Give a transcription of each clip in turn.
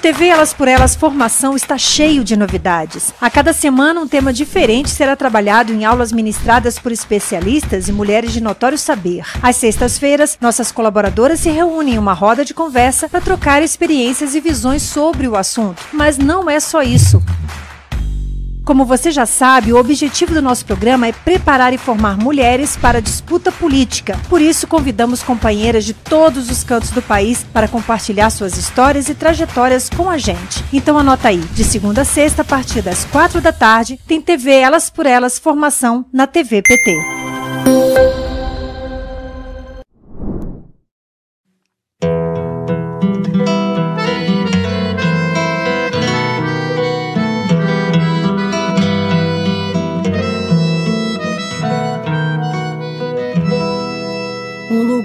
TV Elas por Elas Formação está cheio de novidades. A cada semana, um tema diferente será trabalhado em aulas ministradas por especialistas e mulheres de notório saber. Às sextas-feiras, nossas colaboradoras se reúnem em uma roda de conversa para trocar experiências e visões sobre o assunto. Mas não é só isso. Como você já sabe, o objetivo do nosso programa é preparar e formar mulheres para a disputa política. Por isso, convidamos companheiras de todos os cantos do país para compartilhar suas histórias e trajetórias com a gente. Então anota aí, de segunda a sexta, a partir das quatro da tarde, tem TV Elas por Elas Formação na TV PT.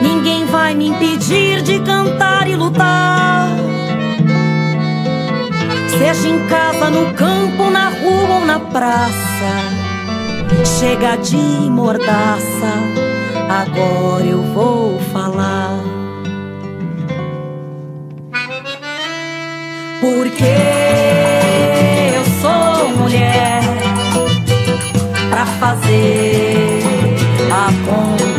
Ninguém vai me impedir de cantar e lutar. Seja em casa, no campo, na rua ou na praça. Chega de mordaça, agora eu vou falar. Porque eu sou mulher pra fazer acontecer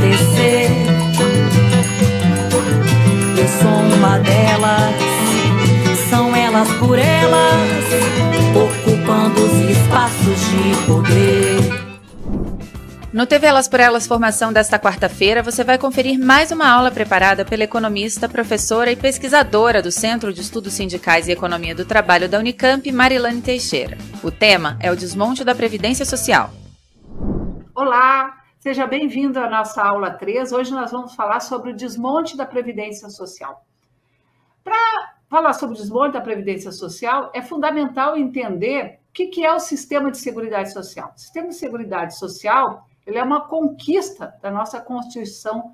elas por elas, ocupando os espaços de poder. No TV Elas por Elas Formação desta quarta-feira, você vai conferir mais uma aula preparada pela economista, professora e pesquisadora do Centro de Estudos Sindicais e Economia do Trabalho da Unicamp, Marilane Teixeira. O tema é o desmonte da Previdência Social. Olá, seja bem-vindo à nossa aula 3. Hoje nós vamos falar sobre o desmonte da Previdência Social. Para falar sobre o desmonte da Previdência Social, é fundamental entender o que, é o sistema de Seguridade Social. O sistema de Seguridade Social ele é uma conquista da nossa Constituição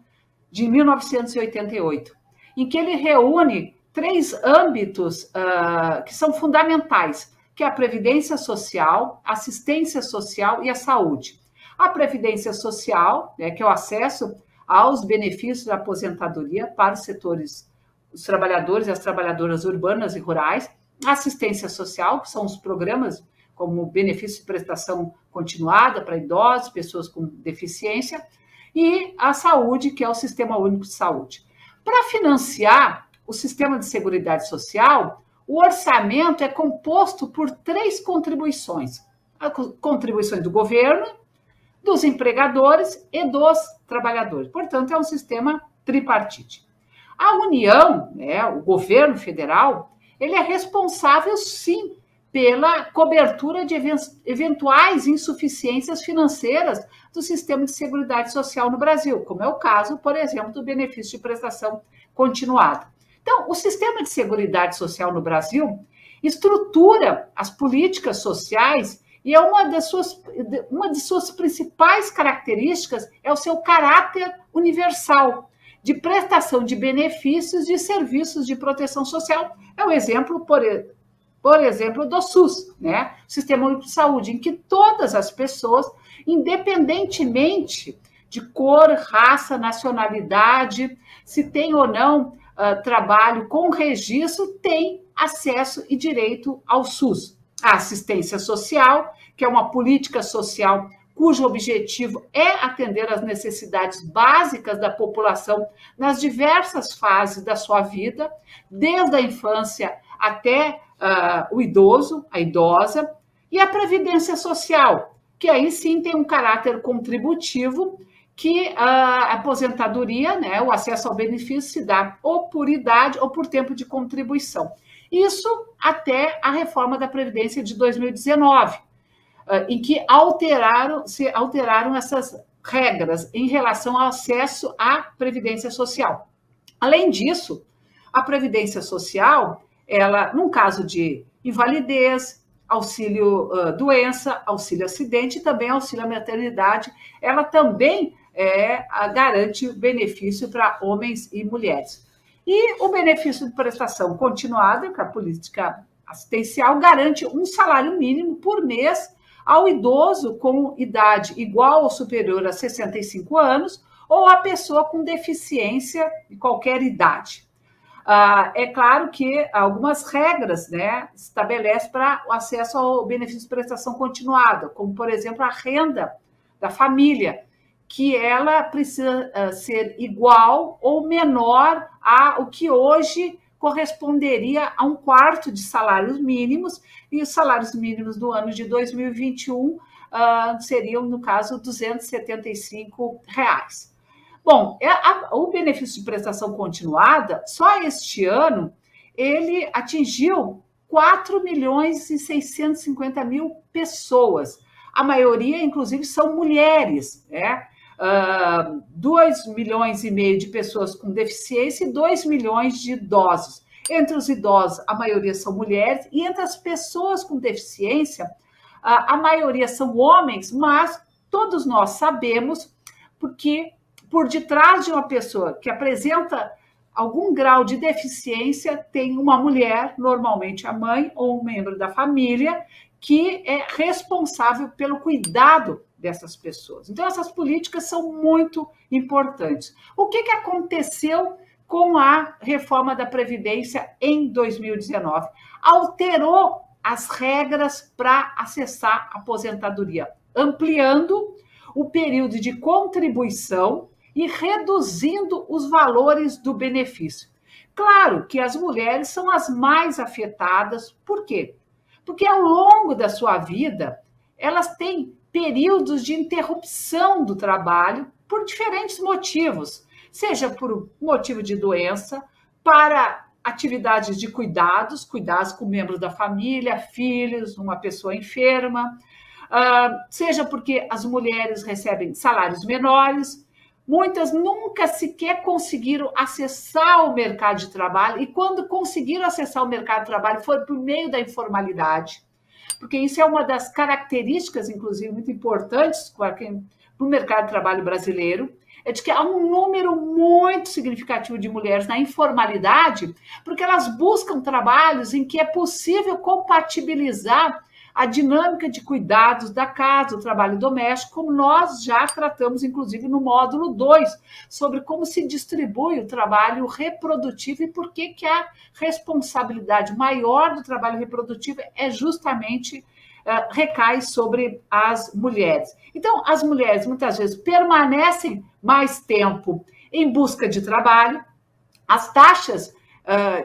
de 1988, em que ele reúne três âmbitos uh, que são fundamentais, que é a previdência social, assistência social e a saúde. A previdência social, né, que é o acesso aos benefícios da aposentadoria para os setores os trabalhadores e as trabalhadoras urbanas e rurais, assistência social, que são os programas como benefício de prestação continuada para idosos, pessoas com deficiência, e a saúde, que é o Sistema Único de Saúde. Para financiar o sistema de seguridade social, o orçamento é composto por três contribuições: contribuições do governo, dos empregadores e dos trabalhadores. Portanto, é um sistema tripartite. A União, né, o governo federal, ele é responsável, sim, pela cobertura de eventuais insuficiências financeiras do sistema de seguridade social no Brasil, como é o caso, por exemplo, do benefício de prestação continuada. Então, o sistema de seguridade social no Brasil estrutura as políticas sociais e é uma das suas, uma de suas principais características é o seu caráter universal de prestação de benefícios de serviços de proteção social. É o um exemplo, por, por exemplo, do SUS, né? Sistema Único de Saúde, em que todas as pessoas, independentemente de cor, raça, nacionalidade, se tem ou não uh, trabalho com registro, têm acesso e direito ao SUS. A assistência social, que é uma política social cujo objetivo é atender às necessidades básicas da população nas diversas fases da sua vida, desde a infância até uh, o idoso, a idosa, e a previdência social, que aí sim tem um caráter contributivo que a aposentadoria, né, o acesso ao benefício se dá ou por idade ou por tempo de contribuição. Isso até a reforma da Previdência de 2019, ah, em que alteraram, se alteraram essas regras em relação ao acesso à previdência social. Além disso, a Previdência Social, ela, num caso de invalidez, auxílio uh, doença, auxílio acidente e também auxílio maternidade, ela também é, garante benefício para homens e mulheres. E o benefício de prestação continuada, que a política assistencial garante um salário mínimo por mês ao idoso com idade igual ou superior a 65 anos ou a pessoa com deficiência de qualquer idade. Ah, é claro que algumas regras né, estabelece para o acesso ao benefício de prestação continuada, como, por exemplo, a renda da família, que ela precisa uh, ser igual ou menor a o que hoje corresponderia a um quarto de salários mínimos, e os salários mínimos do ano de 2021 uh, ah, seriam, no caso, 275 reais. Bom, é a, o benefício de prestação continuada, só este ano, ele atingiu 4 milhões e 650 mil pessoas. A maioria, inclusive, são mulheres, né? Uh, ah, 2 milhões e meio de pessoas com deficiência e 2 milhões de idosos. Entre os idosos, a maioria são mulheres, e entre as pessoas com deficiência, uh, a maioria são homens, mas todos nós sabemos, porque por detrás de uma pessoa que apresenta algum grau de deficiência, tem uma mulher, normalmente a mãe ou um membro da família, que é responsável pelo cuidado dessas pessoas. Então, essas políticas são muito importantes. O que, que aconteceu com a reforma da Previdência em 2019? Alterou as regras para acessar a aposentadoria, ampliando o período de contribuição e reduzindo os valores do benefício. Claro que as mulheres são as mais afetadas, por quê? Porque ao longo da sua vida, elas têm períodos de interrupção do trabalho por diferentes motivos, seja por motivo de doença, para atividades de cuidados, cuidados com membros da família, filhos, uma pessoa enferma, ah, seja porque as mulheres recebem salários menores, Muitas nunca sequer conseguiram acessar o mercado de trabalho, e quando conseguiram acessar o mercado de trabalho foi por meio da informalidade, porque isso é uma das características, inclusive, muito importantes para o mercado de trabalho brasileiro, é de que há um número muito significativo de mulheres na informalidade, porque elas buscam trabalhos em que é possível compatibilizar a dinâmica de cuidados da casa, o trabalho doméstico, como nós já tratamos, inclusive, no módulo 2, sobre como se distribui o trabalho reprodutivo e por que, que a responsabilidade maior do trabalho reprodutivo é justamente uh, recai sobre as mulheres. Então, as mulheres muitas vezes permanecem mais tempo em busca de trabalho, as taxas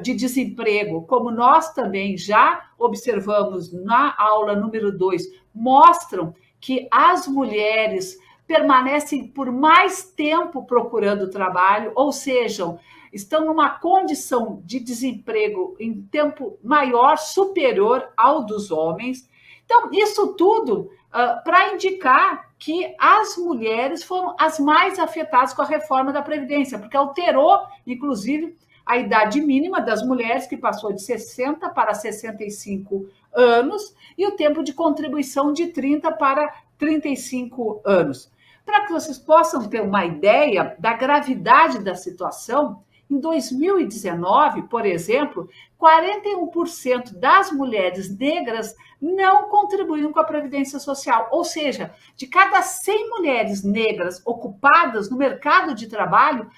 de desemprego, como nós também já observamos na aula número 2, mostram que as mulheres permanecem por mais tempo procurando trabalho, ou seja, estão numa condição de desemprego em tempo maior, superior ao dos homens. Então, isso tudo uh, para indicar que as mulheres foram as mais afetadas com a reforma da Previdência, porque alterou, inclusive, a idade mínima das mulheres, que passou de 60 para 65 anos, e o tempo de contribuição de 30 para 35 anos. Para que vocês possam ter uma ideia da gravidade da situação, em 2019, por exemplo, 41% das mulheres negras não contribuíram com a Previdência Social. Ou seja, de cada 100 mulheres negras ocupadas no mercado de trabalho,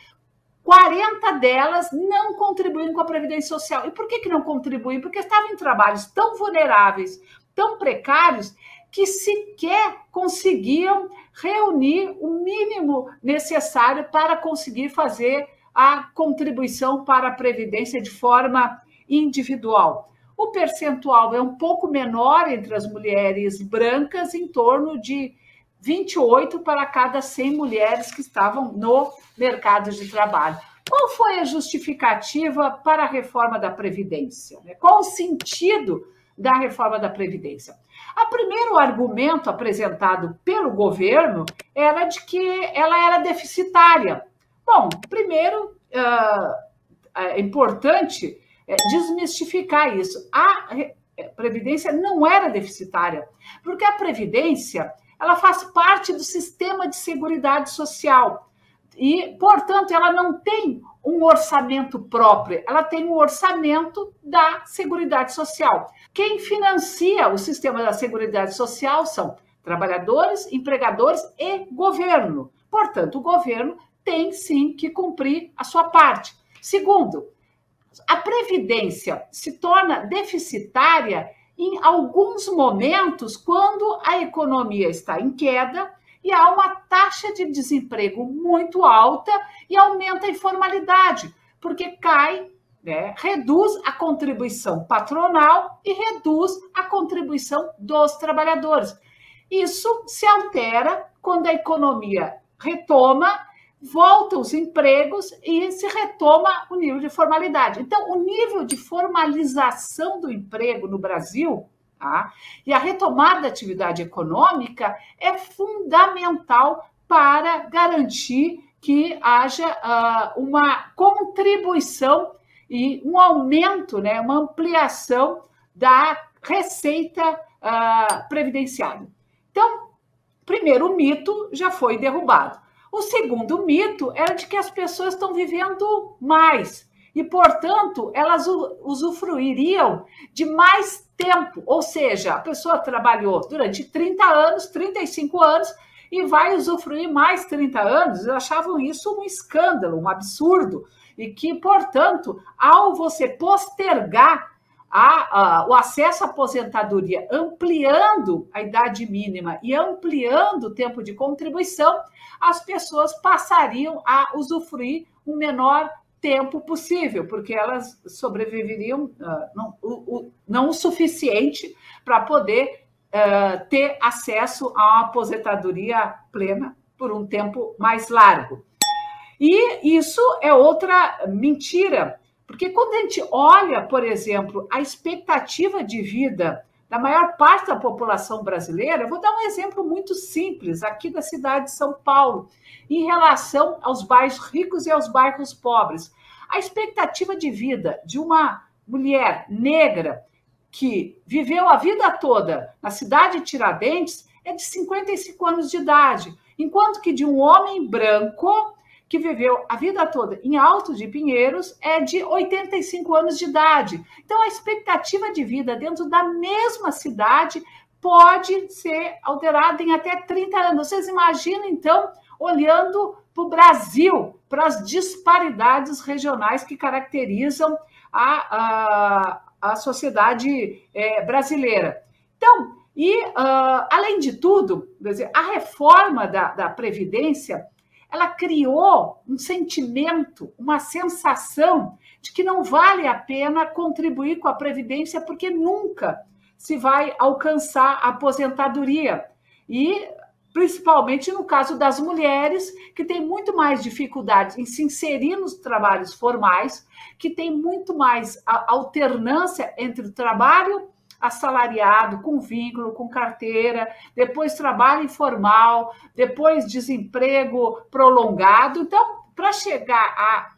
40 delas não contribuem com a Previdência Social. E por que, que não contribuem? Porque estavam em trabalhos tão vulneráveis, tão precários, que sequer conseguiam reunir o mínimo necessário para conseguir fazer a contribuição para a Previdência de forma individual. O percentual é um pouco menor entre as mulheres brancas, em torno de 28 para cada 100 mulheres que estavam no mercado de trabalho. Qual foi a justificativa para a reforma da Previdência? Né? Qual o sentido da reforma da Previdência? O primeiro argumento apresentado pelo governo era de que ela era deficitária. Bom, primeiro, é importante é, desmistificar isso. A Previdência não era deficitária, porque a Previdência ela faz parte do sistema de seguridade social e, portanto, ela não tem um orçamento próprio, ela tem um orçamento da Seguridade Social. Quem financia o sistema da Seguridade Social são trabalhadores, empregadores e governo. Portanto, o governo tem sim que cumprir a sua parte. Segundo, a previdência se torna deficitária em alguns momentos quando a economia está em queda e há uma taxa de desemprego muito alta e aumenta a informalidade, porque cai, né, reduz a contribuição patronal e reduz a contribuição dos trabalhadores. Isso se altera quando a economia retoma voltam os empregos e se retoma o nível de formalidade. Então, o nível de formalização do emprego no Brasil tá? e a retomada da atividade econômica é fundamental para garantir que haja uh, uma contribuição e um aumento, né, uma ampliação da receita uh, previdenciária. Então, primeiro, o mito já foi derrubado. O segundo mito era de que as pessoas estão vivendo mais e, portanto, elas usufruiriam de mais tempo. Ou seja, a pessoa trabalhou durante 30 anos, 35 anos e vai usufruir mais 30 anos. Eles achavam isso um escândalo, um absurdo. E que, portanto, ao você postergar a, a, o acesso à aposentadoria, ampliando a idade mínima e ampliando o tempo de contribuição, as pessoas passariam a usufruir um menor tempo possível, porque elas sobreviveriam uh, não, o, o, não o suficiente para poder uh, ter acesso a uma aposentadoria plena por um tempo mais largo. E isso é outra mentira porque quando a gente olha, por exemplo, a expectativa de vida da maior parte da população brasileira, vou dar um exemplo muito simples aqui da cidade de São Paulo, em relação aos bairros ricos e aos bairros pobres. A expectativa de vida de uma mulher negra que viveu a vida toda na cidade de Tiradentes é de 55 anos de idade, enquanto que de um homem branco que viveu a vida toda em Altos de Pinheiros é de 85 anos de idade. Então, a expectativa de vida dentro da mesma cidade pode ser alterada em até 30 anos. Vocês imaginam, então, olhando para o Brasil, para as disparidades regionais que caracterizam a, a, a sociedade é, brasileira. Então, e uh, além de tudo, a reforma da, da Previdência ela criou um sentimento, uma sensação de que não vale a pena contribuir com a Previdência, porque nunca se vai alcançar a aposentadoria. E principalmente no caso das mulheres, que têm muito mais dificuldades em se inserir nos trabalhos formais, que têm muito mais alternância entre o trabalho assalariado, com vínculo, com carteira, depois trabalho informal, depois desemprego prolongado. Então, para chegar a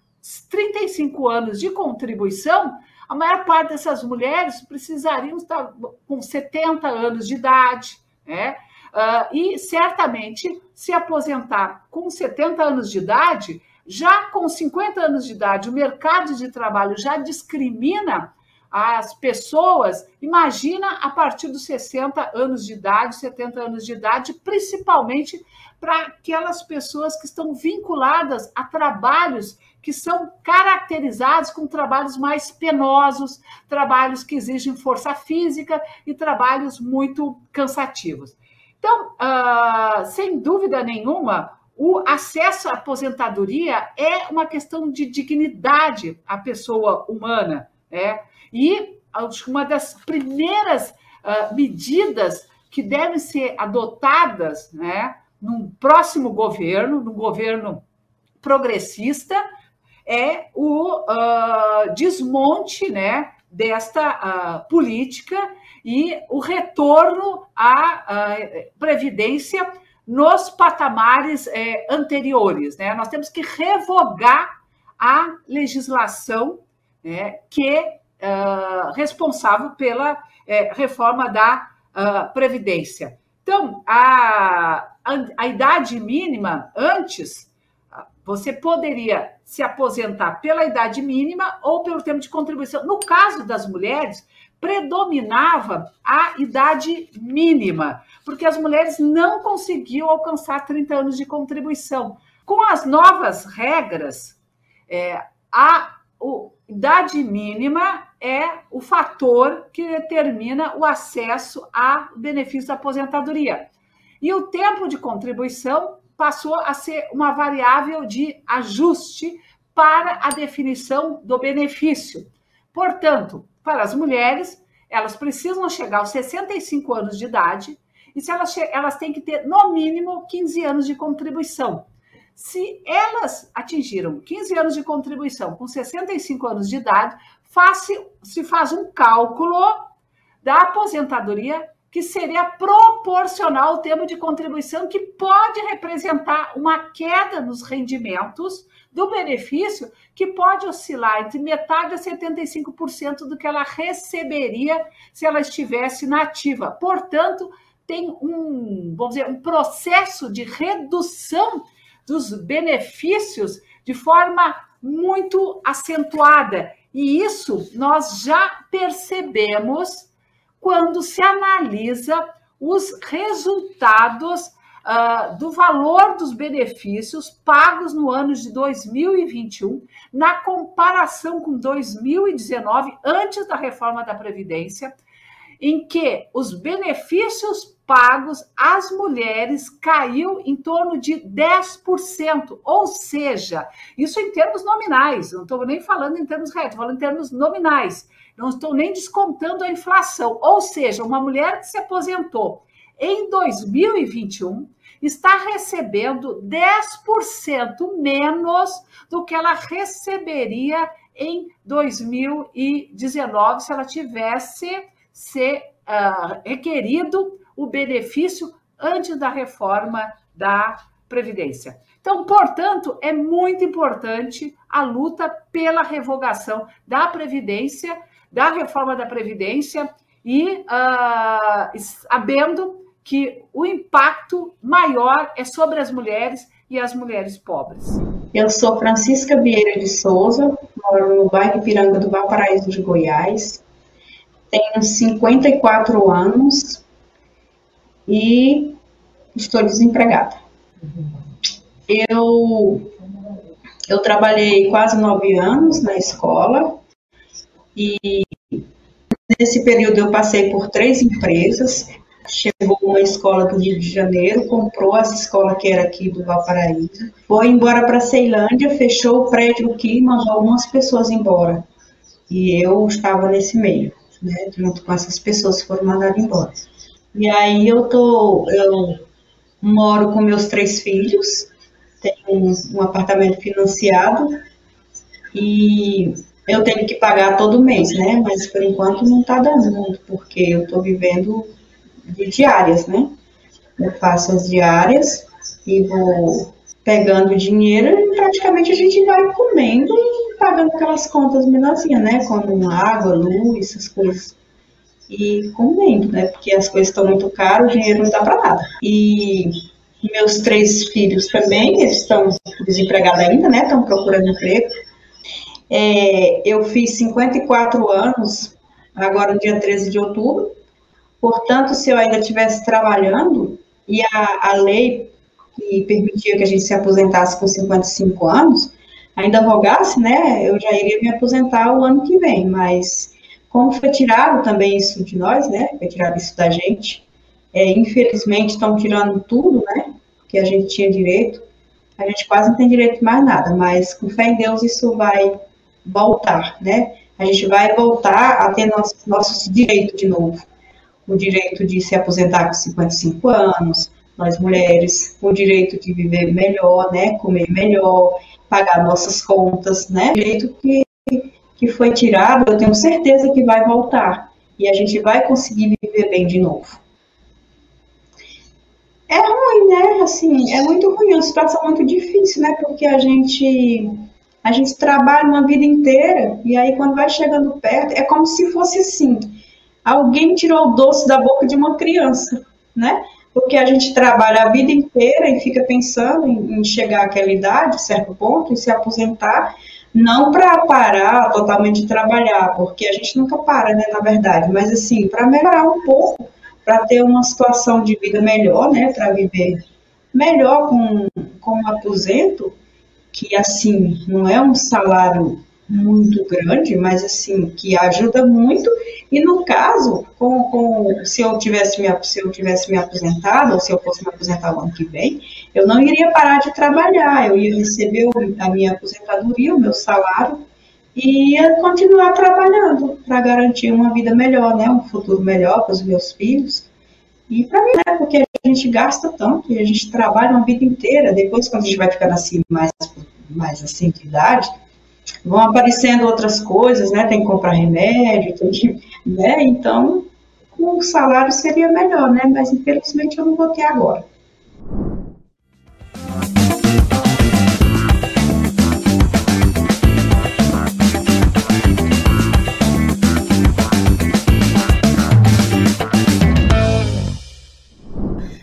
35 anos de contribuição, a maior parte dessas mulheres precisariam estar com 70 anos de idade, né? Uh, e certamente se aposentar com 70 anos de idade, já com 50 anos de idade, o mercado de trabalho já discrimina as pessoas, imagina a partir dos 60 anos de idade, 70 anos de idade, principalmente para aquelas pessoas que estão vinculadas a trabalhos que são caracterizados com trabalhos mais penosos, trabalhos que exigem força física e trabalhos muito cansativos. Então, uh, sem dúvida nenhuma, o acesso à aposentadoria é uma questão de dignidade à pessoa humana. Né? E uma das primeiras uh, medidas que devem ser adotadas né, num próximo governo, no governo progressista, é o uh, desmonte né, desta uh, política e o retorno à previdência nos patamares eh, anteriores. Né? Nós temos que revogar a legislação né, que uh, responsável pela uh, reforma da uh, Previdência. Então, a, a, a idade mínima, antes, você poderia se aposentar pela idade mínima ou pelo tempo de contribuição. No caso das mulheres, predominava a idade mínima, porque as mulheres não conseguiam alcançar 30 anos de contribuição. Com as novas regras, é, a o, idade mínima é o fator que determina o acesso a benefício da aposentadoria. E o tempo de contribuição passou a ser uma variável de ajuste para a definição do benefício. Portanto, para as mulheres, elas precisam chegar aos 65 anos de idade e se elas, elas têm que ter, no mínimo, 15 anos de contribuição. Se elas atingiram 15 anos de contribuição com 65 anos de idade, faz se faz um cálculo da aposentadoria que seria proporcional ao tempo de contribuição, que pode representar uma queda nos rendimentos do benefício, que pode oscilar entre metade a 75% do que ela receberia se ela estivesse na ativa. Portanto, tem um, vamos dizer, um processo de redução dos benefícios de forma muito acentuada. E isso nós já percebemos quando se analisa os resultados uh, do valor dos benefícios pagos no ano de 2021, na comparação com 2019, antes da reforma da Previdência, em que os benefícios pagos às mulheres caiu em torno de 10%, ou seja, isso em termos nominais, não estou nem falando em termos estou falando em termos nominais, não estou nem descontando a inflação, ou seja, uma mulher que se aposentou em 2021 está recebendo 10% menos do que ela receberia em 2019 se ela tivesse se uh, requerido o benefício antes da reforma da Previdência. Então, portanto, é muito importante a luta pela revogação da Previdência, da reforma da Previdência e uh, sabendo que o impacto maior é sobre as mulheres e as mulheres pobres. Eu sou Francisca Vieira de Souza, moro no bairro Piranga do Valparaíso de Goiás, tenho 54 anos e estou desempregada. Eu, eu trabalhei quase nove anos na escola e nesse período eu passei por três empresas chegou uma escola do Rio de Janeiro, comprou essa escola que era aqui do Valparaíso, foi embora para Ceilândia, fechou o prédio aqui e mandou algumas pessoas embora. E eu estava nesse meio, né, junto com essas pessoas que foram mandadas embora. E aí eu tô, eu moro com meus três filhos, tenho um, um apartamento financiado e eu tenho que pagar todo mês, né? Mas por enquanto não está dando muito, porque eu estou vivendo de diárias, né? Eu faço as diárias e vou pegando dinheiro e praticamente a gente vai comendo pagando aquelas contas menorzinhas, né? Como água, luz, essas coisas. E comendo, né? Porque as coisas estão muito caras, o dinheiro não dá para nada. E meus três filhos também, eles estão desempregados ainda, né? Estão procurando emprego. É, eu fiz 54 anos, agora no dia 13 de outubro, Portanto, se eu ainda estivesse trabalhando e a, a lei que permitia que a gente se aposentasse com 55 anos ainda rogasse, né, eu já iria me aposentar o ano que vem, mas como foi tirado também isso de nós, né, foi tirado isso da gente, é, infelizmente estão tirando tudo, né, que a gente tinha direito, a gente quase não tem direito de mais nada, mas com fé em Deus isso vai voltar, né, a gente vai voltar a ter nossos, nossos direitos de novo o direito de se aposentar com 55 anos, nós mulheres, o direito de viver melhor, né, comer melhor, pagar nossas contas, né, direito que, que foi tirado, eu tenho certeza que vai voltar, e a gente vai conseguir viver bem de novo. É ruim, né, assim, é muito ruim, é uma situação muito difícil, né, porque a gente A gente trabalha uma vida inteira e aí quando vai chegando perto, é como se fosse assim, alguém tirou o doce da boca de uma criança, né? Porque a gente trabalha a vida inteira e fica pensando em, em chegar àquela idade, certo ponto, e se aposentar, não para parar totalmente de trabalhar, porque a gente nunca para, né, na verdade, mas assim, para melhorar um pouco, para ter uma situação de vida melhor, né, para viver melhor com, com um aposento, que assim, não é um salário muito grande, mas assim, que ajuda muito. E no caso, com, com, se, eu tivesse me, se eu tivesse me aposentado, ou se eu fosse me aposentar o ano que vem, eu não iria parar de trabalhar, eu ia receber a minha aposentadoria, o meu salário, e ia continuar trabalhando para garantir uma vida melhor, né, um futuro melhor para os meus filhos. E para mim, né, porque a gente gasta tanto e a gente trabalha uma vida inteira, depois quando a gente vai ficando assim, mais, mais assim de idade, vão aparecendo outras coisas, né? Tem que comprar remédio, tem que, né? Então, o salário seria melhor, né? Mas infelizmente eu não vou ter agora.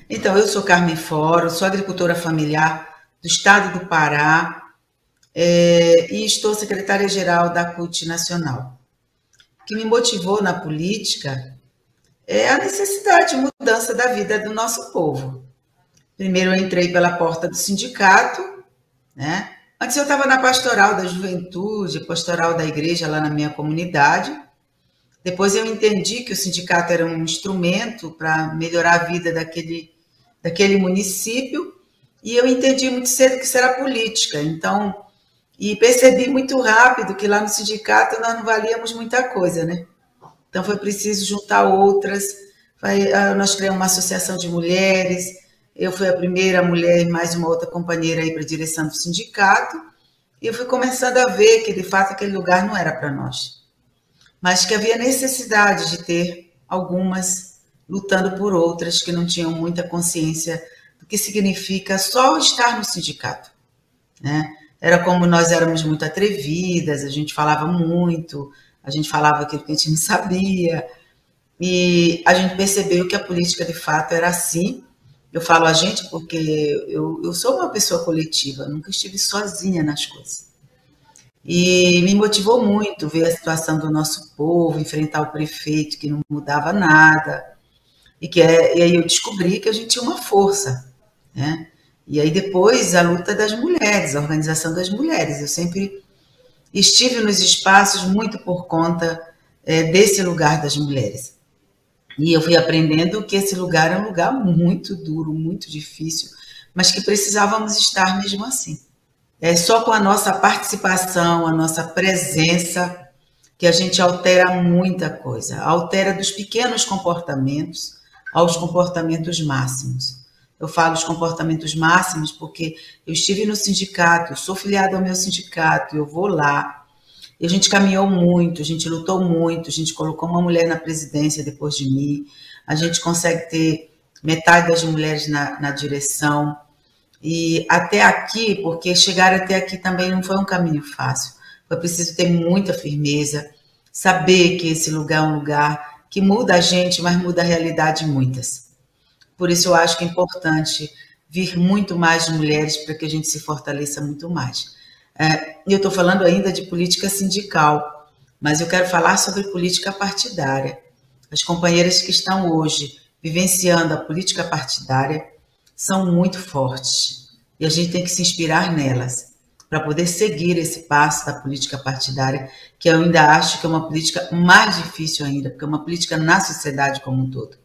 Então, eu sou Carmen Foro, sou agricultora familiar do estado do Pará, é, e estou secretária-geral da CUT Nacional. O que me motivou na política é a necessidade de mudança da vida do nosso povo. Primeiro eu entrei pela porta do sindicato, né? Antes eu estava na pastoral da juventude, pastoral da igreja lá na minha comunidade. Depois eu entendi que o sindicato era um instrumento para melhorar a vida daquele, daquele município e eu entendi muito cedo que isso era política. Então, e percebi muito rápido que lá no sindicato nós não valíamos muita coisa, né? Então foi preciso juntar outras. Ah, nós criamos uma associação de mulheres. Eu fui a primeira mulher e mais uma outra companheira aí para a direção do sindicato. E eu fui começando a ver que de fato aquele lugar não era para nós, mas que havia necessidade de ter algumas lutando por outras que não tinham muita consciência do que significa só estar no sindicato, né? Era como nós éramos muito atrevidas, a gente falava muito, a gente falava aquilo que a gente não sabia. E a gente percebeu que a política de fato era assim. Eu falo a gente porque eu, eu sou uma pessoa coletiva, nunca estive sozinha nas coisas. E me motivou muito ver a situação do nosso povo, enfrentar o prefeito que não mudava nada. E, que é, e aí eu descobri que a gente tinha uma força, né? E aí depois a luta das mulheres, a organização das mulheres. Eu sempre estive nos espaços muito por conta é, desse lugar das mulheres. E eu fui aprendendo que esse lugar é um lugar muito duro, muito difícil, mas que precisávamos estar mesmo assim. É só com a nossa participação, a nossa presença, que a gente altera muita coisa. Altera dos pequenos comportamentos aos comportamentos máximos. Eu falo os comportamentos máximos porque eu estive no sindicato, sou filiado ao meu sindicato, eu vou lá. E a gente caminhou muito, a gente lutou muito, a gente colocou uma mulher na presidência depois de mim, a gente consegue ter metade das mulheres na, na direção. E até aqui, porque chegar até aqui também não foi um caminho fácil. Foi preciso ter muita firmeza, saber que esse lugar é um lugar que muda a gente, mas muda a realidade de muitas. Por isso eu acho que é importante vir muito mais mulheres para que a gente se fortaleça muito mais. É, eu estou falando ainda de política sindical, mas eu quero falar sobre política partidária. As companheiras que estão hoje vivenciando a política partidária são muito fortes e a gente tem que se inspirar nelas para poder seguir esse passo da política partidária, que eu ainda acho que é uma política mais difícil ainda, porque é uma política na sociedade como um todo.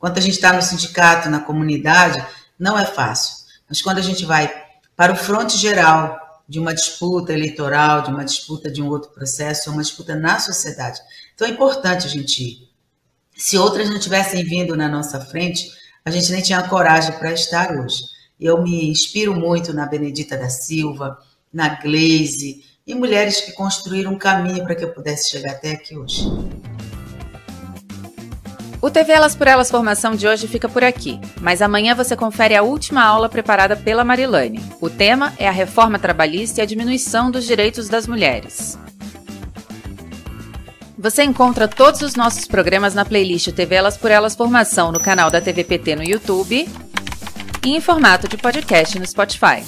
Quando a gente está no sindicato, na comunidade, não é fácil. Mas quando a gente vai para o fronte geral de uma disputa eleitoral, de uma disputa de um outro processo, é uma disputa na sociedade. Então é importante a gente ir. Se outras não tivessem vindo na nossa frente, a gente nem tinha coragem para estar hoje. Eu me inspiro muito na Benedita da Silva, na Glaze e mulheres que construíram um caminho para que eu pudesse chegar até aqui hoje. O TV Elas por Elas Formação de hoje fica por aqui, mas amanhã você confere a última aula preparada pela Marilane. O tema é a reforma trabalhista e a diminuição dos direitos das mulheres. Você encontra todos os nossos programas na playlist TV Elas por Elas Formação no canal da TVPT no YouTube e em formato de podcast no Spotify.